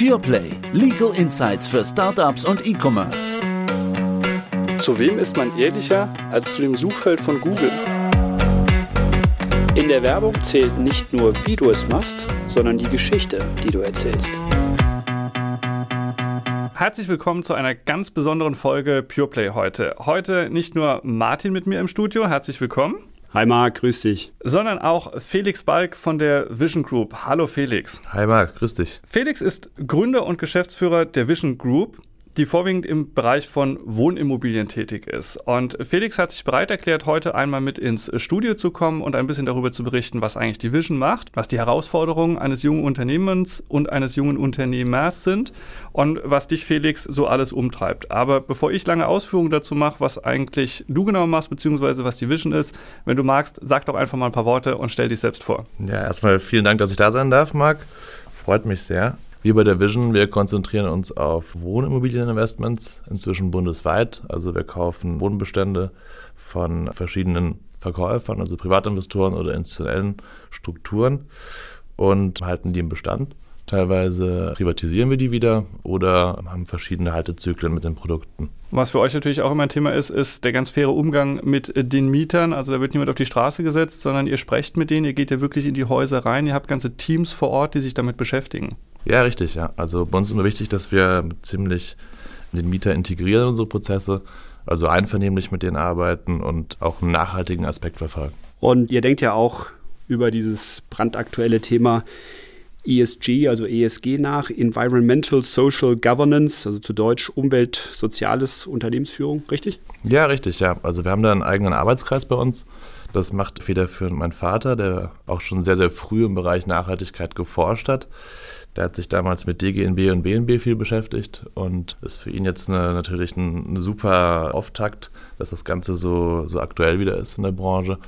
PurePlay. Legal Insights für Startups und E-Commerce. Zu wem ist man ehrlicher als zu dem Suchfeld von Google? In der Werbung zählt nicht nur, wie du es machst, sondern die Geschichte, die du erzählst. Herzlich willkommen zu einer ganz besonderen Folge PurePlay heute. Heute nicht nur Martin mit mir im Studio, herzlich willkommen. Hi Marc, grüß dich. Sondern auch Felix Balk von der Vision Group. Hallo Felix. Hi Marc, grüß dich. Felix ist Gründer und Geschäftsführer der Vision Group die vorwiegend im Bereich von Wohnimmobilien tätig ist. Und Felix hat sich bereit erklärt, heute einmal mit ins Studio zu kommen und ein bisschen darüber zu berichten, was eigentlich die Vision macht, was die Herausforderungen eines jungen Unternehmens und eines jungen Unternehmers sind und was dich, Felix, so alles umtreibt. Aber bevor ich lange Ausführungen dazu mache, was eigentlich du genau machst, beziehungsweise was die Vision ist, wenn du magst, sag doch einfach mal ein paar Worte und stell dich selbst vor. Ja, erstmal vielen Dank, dass ich da sein darf, Marc. Freut mich sehr. Wir bei der Vision, wir konzentrieren uns auf Wohnimmobilieninvestments, inzwischen bundesweit. Also wir kaufen Wohnbestände von verschiedenen Verkäufern, also Privatinvestoren oder institutionellen Strukturen und halten die im Bestand. Teilweise privatisieren wir die wieder oder haben verschiedene Haltezyklen mit den Produkten. Was für euch natürlich auch immer ein Thema ist, ist der ganz faire Umgang mit den Mietern. Also da wird niemand auf die Straße gesetzt, sondern ihr sprecht mit denen, ihr geht ja wirklich in die Häuser rein, ihr habt ganze Teams vor Ort, die sich damit beschäftigen. Ja, richtig, ja. Also bei uns ist immer wichtig, dass wir ziemlich den Mieter integrieren in unsere Prozesse, also einvernehmlich mit denen arbeiten und auch einen nachhaltigen Aspekt verfolgen. Und ihr denkt ja auch über dieses brandaktuelle Thema ESG, also ESG nach, Environmental Social Governance, also zu Deutsch Umwelt, Soziales, Unternehmensführung, richtig? Ja, richtig, ja. Also wir haben da einen eigenen Arbeitskreis bei uns. Das macht federführend mein Vater, der auch schon sehr, sehr früh im Bereich Nachhaltigkeit geforscht hat. Der hat sich damals mit DGNB und BNB viel beschäftigt und ist für ihn jetzt eine, natürlich ein, ein, super Auftakt, dass das Ganze so, so aktuell wieder ist in der Branche.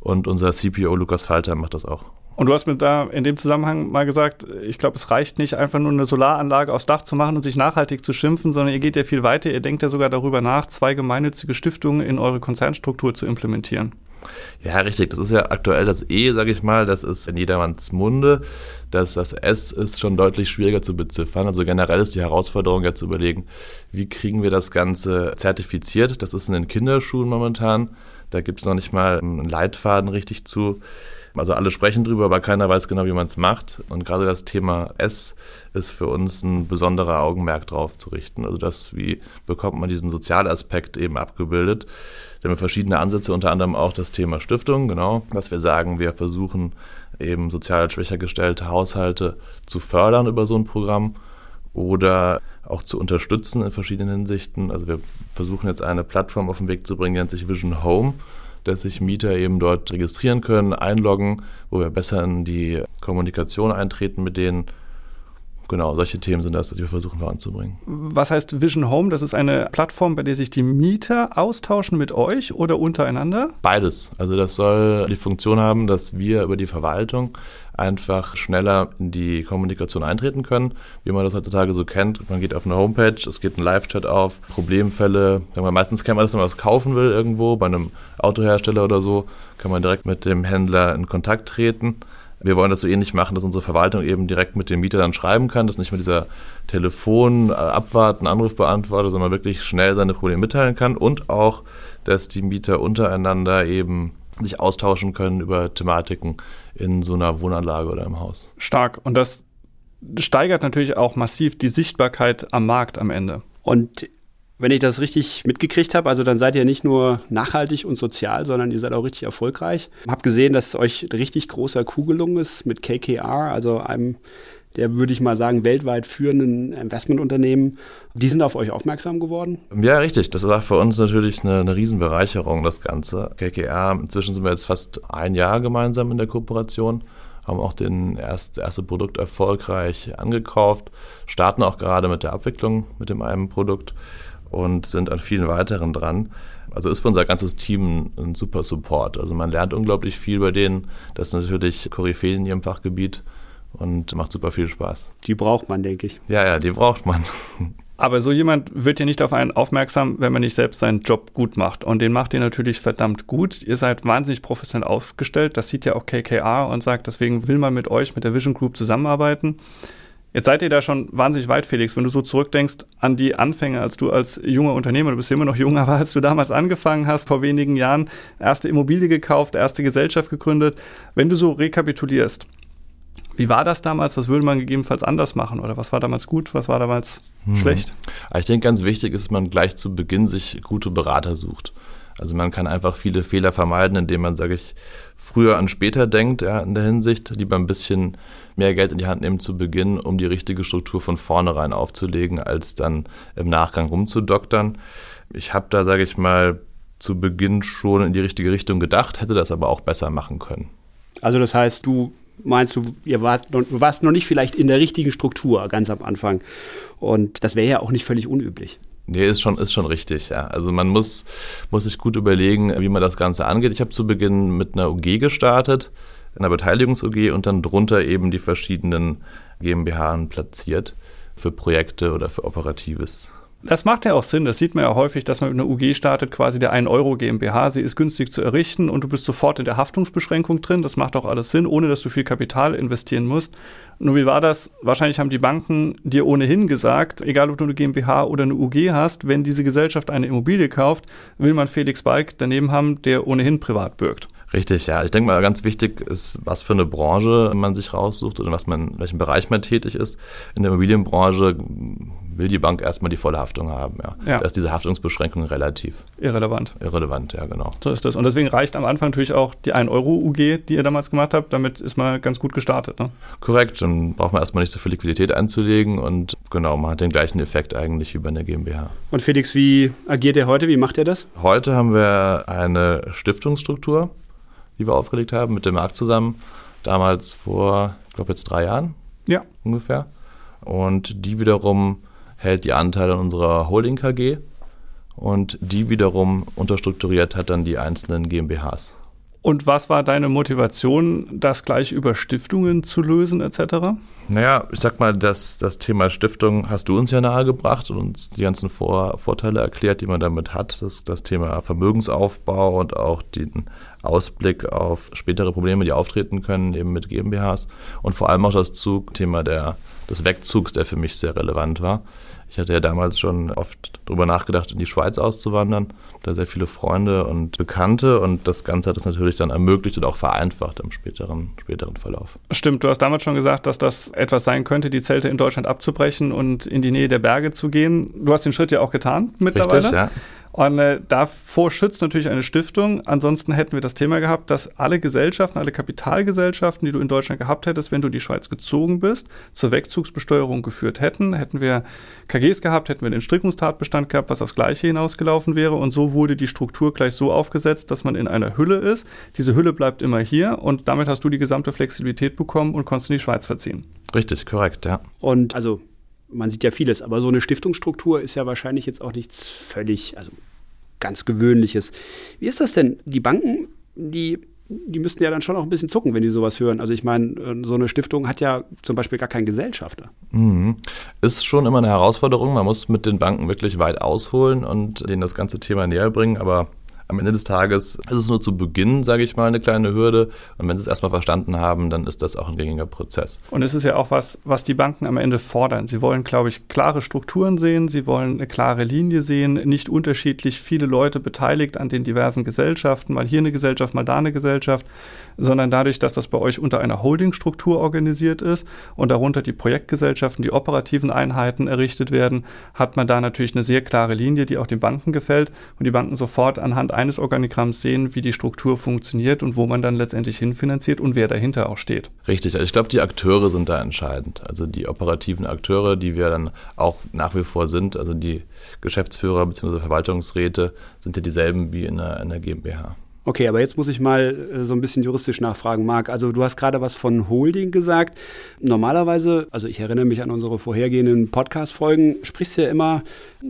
Und unser CPO Lukas Falter macht das auch. Und du hast mir da in dem Zusammenhang mal gesagt, ich glaube, es reicht nicht einfach nur eine Solaranlage aufs Dach zu machen und sich nachhaltig zu schimpfen, sondern ihr geht ja viel weiter. Ihr denkt ja sogar darüber nach, zwei gemeinnützige Stiftungen in eure Konzernstruktur zu implementieren. Ja, richtig. Das ist ja aktuell das E, sage ich mal. Das ist in jedermanns Munde. Das, das S ist schon deutlich schwieriger zu beziffern. Also generell ist die Herausforderung ja zu überlegen, wie kriegen wir das Ganze zertifiziert. Das ist in den Kinderschuhen momentan. Da gibt es noch nicht mal einen Leitfaden richtig zu. Also alle sprechen drüber, aber keiner weiß genau, wie man es macht. Und gerade das Thema S ist für uns ein besonderer Augenmerk drauf zu richten. Also das, wie bekommt man diesen Sozialaspekt eben abgebildet. Da haben wir verschiedene Ansätze, unter anderem auch das Thema Stiftung, genau, dass wir sagen, wir versuchen eben sozial schwächer gestellte Haushalte zu fördern über so ein Programm oder auch zu unterstützen in verschiedenen Hinsichten. Also wir versuchen jetzt eine Plattform auf den Weg zu bringen, die nennt sich Vision Home dass sich Mieter eben dort registrieren können, einloggen, wo wir besser in die Kommunikation eintreten mit denen. Genau, solche Themen sind das, die wir versuchen voranzubringen. Was heißt Vision Home? Das ist eine Plattform, bei der sich die Mieter austauschen mit euch oder untereinander? Beides. Also das soll die Funktion haben, dass wir über die Verwaltung einfach schneller in die Kommunikation eintreten können, wie man das heutzutage so kennt. Man geht auf eine Homepage, es geht ein Live-Chat auf, Problemfälle. Meistens kennt man das, wenn man was kaufen will irgendwo, bei einem Autohersteller oder so, kann man direkt mit dem Händler in Kontakt treten. Wir wollen das so ähnlich machen, dass unsere Verwaltung eben direkt mit dem Mieter dann schreiben kann, dass nicht mehr dieser Telefon äh, abwarten, Anruf beantwortet, sondern wirklich schnell seine Probleme mitteilen kann und auch, dass die Mieter untereinander eben sich austauschen können über Thematiken in so einer Wohnanlage oder im Haus. Stark. Und das steigert natürlich auch massiv die Sichtbarkeit am Markt am Ende. Und wenn ich das richtig mitgekriegt habe, also dann seid ihr nicht nur nachhaltig und sozial, sondern ihr seid auch richtig erfolgreich. Ich habe gesehen, dass euch richtig großer Kuh gelungen ist mit KKR, also einem der, würde ich mal sagen, weltweit führenden Investmentunternehmen. Die sind auf euch aufmerksam geworden? Ja, richtig. Das war für uns natürlich eine, eine Riesenbereicherung, das Ganze. KKR, inzwischen sind wir jetzt fast ein Jahr gemeinsam in der Kooperation, haben auch den erst, erste Produkt erfolgreich angekauft, starten auch gerade mit der Abwicklung mit dem einen Produkt und sind an vielen weiteren dran. Also ist für unser ganzes Team ein super Support. Also man lernt unglaublich viel bei denen. Das ist natürlich Koryphäen in ihrem Fachgebiet und macht super viel Spaß. Die braucht man, denke ich. Ja, ja, die braucht man. Aber so jemand wird ja nicht auf einen aufmerksam, wenn man nicht selbst seinen Job gut macht. Und den macht ihr natürlich verdammt gut. Ihr seid wahnsinnig professionell aufgestellt. Das sieht ja auch KKR und sagt, deswegen will man mit euch, mit der Vision Group zusammenarbeiten. Jetzt seid ihr da schon wahnsinnig weit, Felix. Wenn du so zurückdenkst an die Anfänge, als du als junger Unternehmer, du bist ja immer noch jung, aber als du damals angefangen hast, vor wenigen Jahren, erste Immobilie gekauft, erste Gesellschaft gegründet. Wenn du so rekapitulierst, wie war das damals? Was würde man gegebenenfalls anders machen? Oder was war damals gut? Was war damals hm. schlecht? Ich denke, ganz wichtig ist, dass man gleich zu Beginn sich gute Berater sucht. Also man kann einfach viele Fehler vermeiden, indem man, sage ich, früher an später denkt, ja, in der Hinsicht, lieber ein bisschen mehr Geld in die Hand nehmen zu Beginn, um die richtige Struktur von vornherein aufzulegen, als dann im Nachgang rumzudoktern. Ich habe da, sage ich mal, zu Beginn schon in die richtige Richtung gedacht, hätte das aber auch besser machen können. Also das heißt, du meinst du, ihr wart, du warst noch nicht vielleicht in der richtigen Struktur ganz am Anfang. Und das wäre ja auch nicht völlig unüblich. Nee, ist schon, ist schon richtig, ja. Also man muss, muss sich gut überlegen, wie man das Ganze angeht. Ich habe zu Beginn mit einer UG gestartet, einer Beteiligungs-UG und dann drunter eben die verschiedenen GmbH platziert für Projekte oder für Operatives. Das macht ja auch Sinn. Das sieht man ja häufig, dass man mit einer UG startet, quasi der 1 Euro GmbH. Sie ist günstig zu errichten und du bist sofort in der Haftungsbeschränkung drin. Das macht auch alles Sinn, ohne dass du viel Kapital investieren musst. Nur wie war das? Wahrscheinlich haben die Banken dir ohnehin gesagt, egal ob du eine GmbH oder eine UG hast, wenn diese Gesellschaft eine Immobilie kauft, will man Felix Balk daneben haben, der ohnehin privat bürgt. Richtig, ja. Ich denke mal, ganz wichtig ist, was für eine Branche man sich raussucht oder was man, in welchem Bereich man tätig ist. In der Immobilienbranche will die Bank erstmal die volle Haftung haben. Ja. ja. Da ist diese Haftungsbeschränkung relativ irrelevant. Irrelevant, ja, genau. So ist das. Und deswegen reicht am Anfang natürlich auch die 1-Euro-UG, die ihr damals gemacht habt. Damit ist man ganz gut gestartet. Ne? Korrekt. Dann braucht man erstmal nicht so viel Liquidität einzulegen und genau, man hat den gleichen Effekt eigentlich über eine GmbH. Und Felix, wie agiert ihr heute? Wie macht ihr das? Heute haben wir eine Stiftungsstruktur die wir aufgelegt haben, mit dem Markt zusammen. Damals vor, ich glaube jetzt drei Jahren. Ja. Ungefähr. Und die wiederum hält die Anteile an unserer Holding KG und die wiederum unterstrukturiert hat dann die einzelnen GmbHs. Und was war deine Motivation, das gleich über Stiftungen zu lösen, etc.? Naja, ich sag mal, das, das Thema Stiftung hast du uns ja nahegebracht und uns die ganzen Vor Vorteile erklärt, die man damit hat. Das, das Thema Vermögensaufbau und auch den Ausblick auf spätere Probleme, die auftreten können, eben mit GmbHs. Und vor allem auch das Zugthema der, des Wegzugs, der für mich sehr relevant war. Ich hatte ja damals schon oft darüber nachgedacht, in die Schweiz auszuwandern. Da sehr viele Freunde und Bekannte und das Ganze hat es natürlich dann ermöglicht und auch vereinfacht im späteren, späteren Verlauf. Stimmt, du hast damals schon gesagt, dass das etwas sein könnte, die Zelte in Deutschland abzubrechen und in die Nähe der Berge zu gehen. Du hast den Schritt ja auch getan mittlerweile. Richtig, ja. Und äh, davor schützt natürlich eine Stiftung. Ansonsten hätten wir das Thema gehabt, dass alle Gesellschaften, alle Kapitalgesellschaften, die du in Deutschland gehabt hättest, wenn du in die Schweiz gezogen bist, zur Wegzugsbesteuerung geführt hätten. Hätten wir KGs gehabt, hätten wir den Strickungstatbestand gehabt, was das Gleiche hinausgelaufen wäre. Und so wurde die Struktur gleich so aufgesetzt, dass man in einer Hülle ist. Diese Hülle bleibt immer hier und damit hast du die gesamte Flexibilität bekommen und konntest in die Schweiz verziehen. Richtig, korrekt, ja. Und also man sieht ja vieles, aber so eine Stiftungsstruktur ist ja wahrscheinlich jetzt auch nichts völlig, also ganz Gewöhnliches. Wie ist das denn? Die Banken, die, die müssten ja dann schon auch ein bisschen zucken, wenn die sowas hören. Also ich meine, äh, so eine Stiftung hat ja zum Beispiel gar keinen Gesellschafter. Mhm. Ist schon immer eine Herausforderung. Man muss mit den Banken wirklich weit ausholen und denen das ganze Thema näher bringen, aber am Ende des Tages ist es nur zu Beginn, sage ich mal, eine kleine Hürde. Und wenn sie es erstmal verstanden haben, dann ist das auch ein gängiger Prozess. Und es ist ja auch was, was die Banken am Ende fordern. Sie wollen, glaube ich, klare Strukturen sehen, sie wollen eine klare Linie sehen, nicht unterschiedlich viele Leute beteiligt an den diversen Gesellschaften, mal hier eine Gesellschaft, mal da eine Gesellschaft, sondern dadurch, dass das bei euch unter einer Holdingstruktur organisiert ist und darunter die Projektgesellschaften, die operativen Einheiten errichtet werden, hat man da natürlich eine sehr klare Linie, die auch den Banken gefällt und die Banken sofort anhand eines Organigramms sehen, wie die Struktur funktioniert und wo man dann letztendlich hinfinanziert und wer dahinter auch steht. Richtig, also ich glaube, die Akteure sind da entscheidend. Also die operativen Akteure, die wir dann auch nach wie vor sind, also die Geschäftsführer bzw. Verwaltungsräte sind ja dieselben wie in einer, in einer GmbH. Okay, aber jetzt muss ich mal äh, so ein bisschen juristisch nachfragen, Marc. Also du hast gerade was von Holding gesagt. Normalerweise, also ich erinnere mich an unsere vorhergehenden Podcast-Folgen, sprichst du ja immer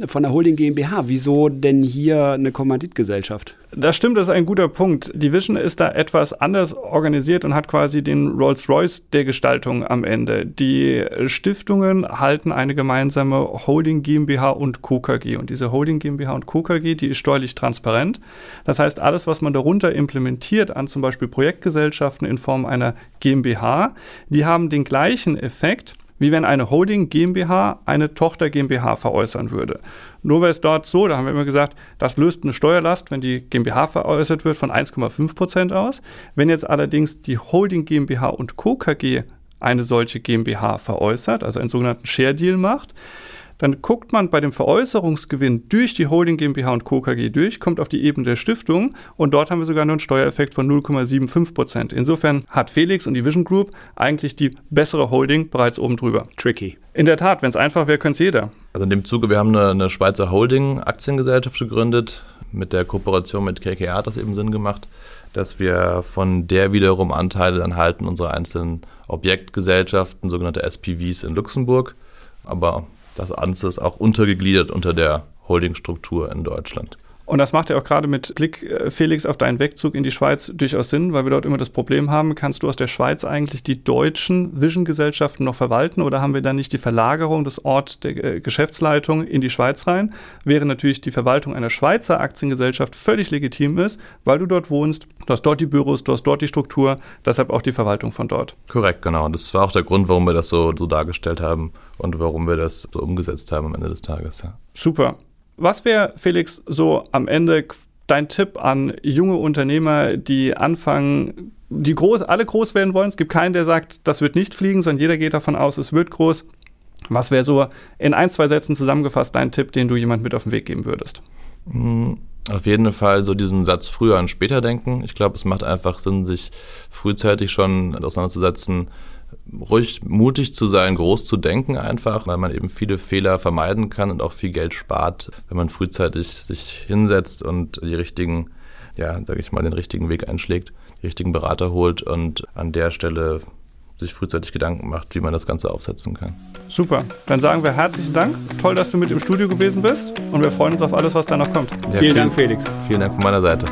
von der Holding GmbH. Wieso denn hier eine Kommanditgesellschaft? Das stimmt, das ist ein guter Punkt. Die Vision ist da etwas anders organisiert und hat quasi den Rolls-Royce der Gestaltung am Ende. Die Stiftungen halten eine gemeinsame Holding GmbH und Co. Und diese Holding GmbH und Co. Die ist steuerlich transparent. Das heißt, alles, was man darunter implementiert an zum Beispiel Projektgesellschaften in Form einer GmbH, die haben den gleichen Effekt wie wenn eine Holding GmbH eine Tochter GmbH veräußern würde. Nur wäre es dort so, da haben wir immer gesagt, das löst eine Steuerlast, wenn die GmbH veräußert wird, von 1,5 Prozent aus. Wenn jetzt allerdings die Holding GmbH und Co. KG eine solche GmbH veräußert, also einen sogenannten Share Deal macht, dann guckt man bei dem Veräußerungsgewinn durch die Holding GmbH und Co. KG durch, kommt auf die Ebene der Stiftung und dort haben wir sogar nur einen Steuereffekt von 0,75 Prozent. Insofern hat Felix und die Vision Group eigentlich die bessere Holding bereits oben drüber. Tricky. In der Tat, wenn es einfach wäre, könnte es jeder. Also in dem Zuge, wir haben eine, eine Schweizer Holding-Aktiengesellschaft gegründet. Mit der Kooperation mit KKR hat das eben Sinn gemacht, dass wir von der wiederum Anteile dann halten, unsere einzelnen Objektgesellschaften, sogenannte SPVs in Luxemburg. Aber das Ganze ist auch untergegliedert unter der Holdingstruktur in Deutschland. Und das macht ja auch gerade mit Blick, äh, Felix, auf deinen Wegzug in die Schweiz durchaus Sinn, weil wir dort immer das Problem haben, kannst du aus der Schweiz eigentlich die deutschen Vision-Gesellschaften noch verwalten oder haben wir dann nicht die Verlagerung des Ort der äh, Geschäftsleitung in die Schweiz rein? Wäre natürlich die Verwaltung einer Schweizer Aktiengesellschaft völlig legitim ist, weil du dort wohnst, du hast dort die Büros, du hast dort die Struktur, deshalb auch die Verwaltung von dort. Korrekt, genau. Und das war auch der Grund, warum wir das so, so dargestellt haben und warum wir das so umgesetzt haben am Ende des Tages. Ja. Super. Was wäre, Felix, so am Ende dein Tipp an junge Unternehmer, die anfangen, die groß, alle groß werden wollen? Es gibt keinen, der sagt, das wird nicht fliegen, sondern jeder geht davon aus, es wird groß. Was wäre so in ein, zwei Sätzen zusammengefasst dein Tipp, den du jemand mit auf den Weg geben würdest? Mm, auf jeden Fall so diesen Satz früher und später denken. Ich glaube, es macht einfach Sinn, sich frühzeitig schon auseinanderzusetzen, ruhig mutig zu sein, groß zu denken einfach, weil man eben viele Fehler vermeiden kann und auch viel Geld spart, wenn man frühzeitig sich hinsetzt und die richtigen, ja, sage ich mal, den richtigen Weg einschlägt, die richtigen Berater holt und an der Stelle sich frühzeitig Gedanken macht, wie man das Ganze aufsetzen kann. Super. Dann sagen wir herzlichen Dank. Toll, dass du mit im Studio gewesen bist und wir freuen uns auf alles, was da noch kommt. Ja, vielen, vielen Dank, Felix. Vielen Dank von meiner Seite.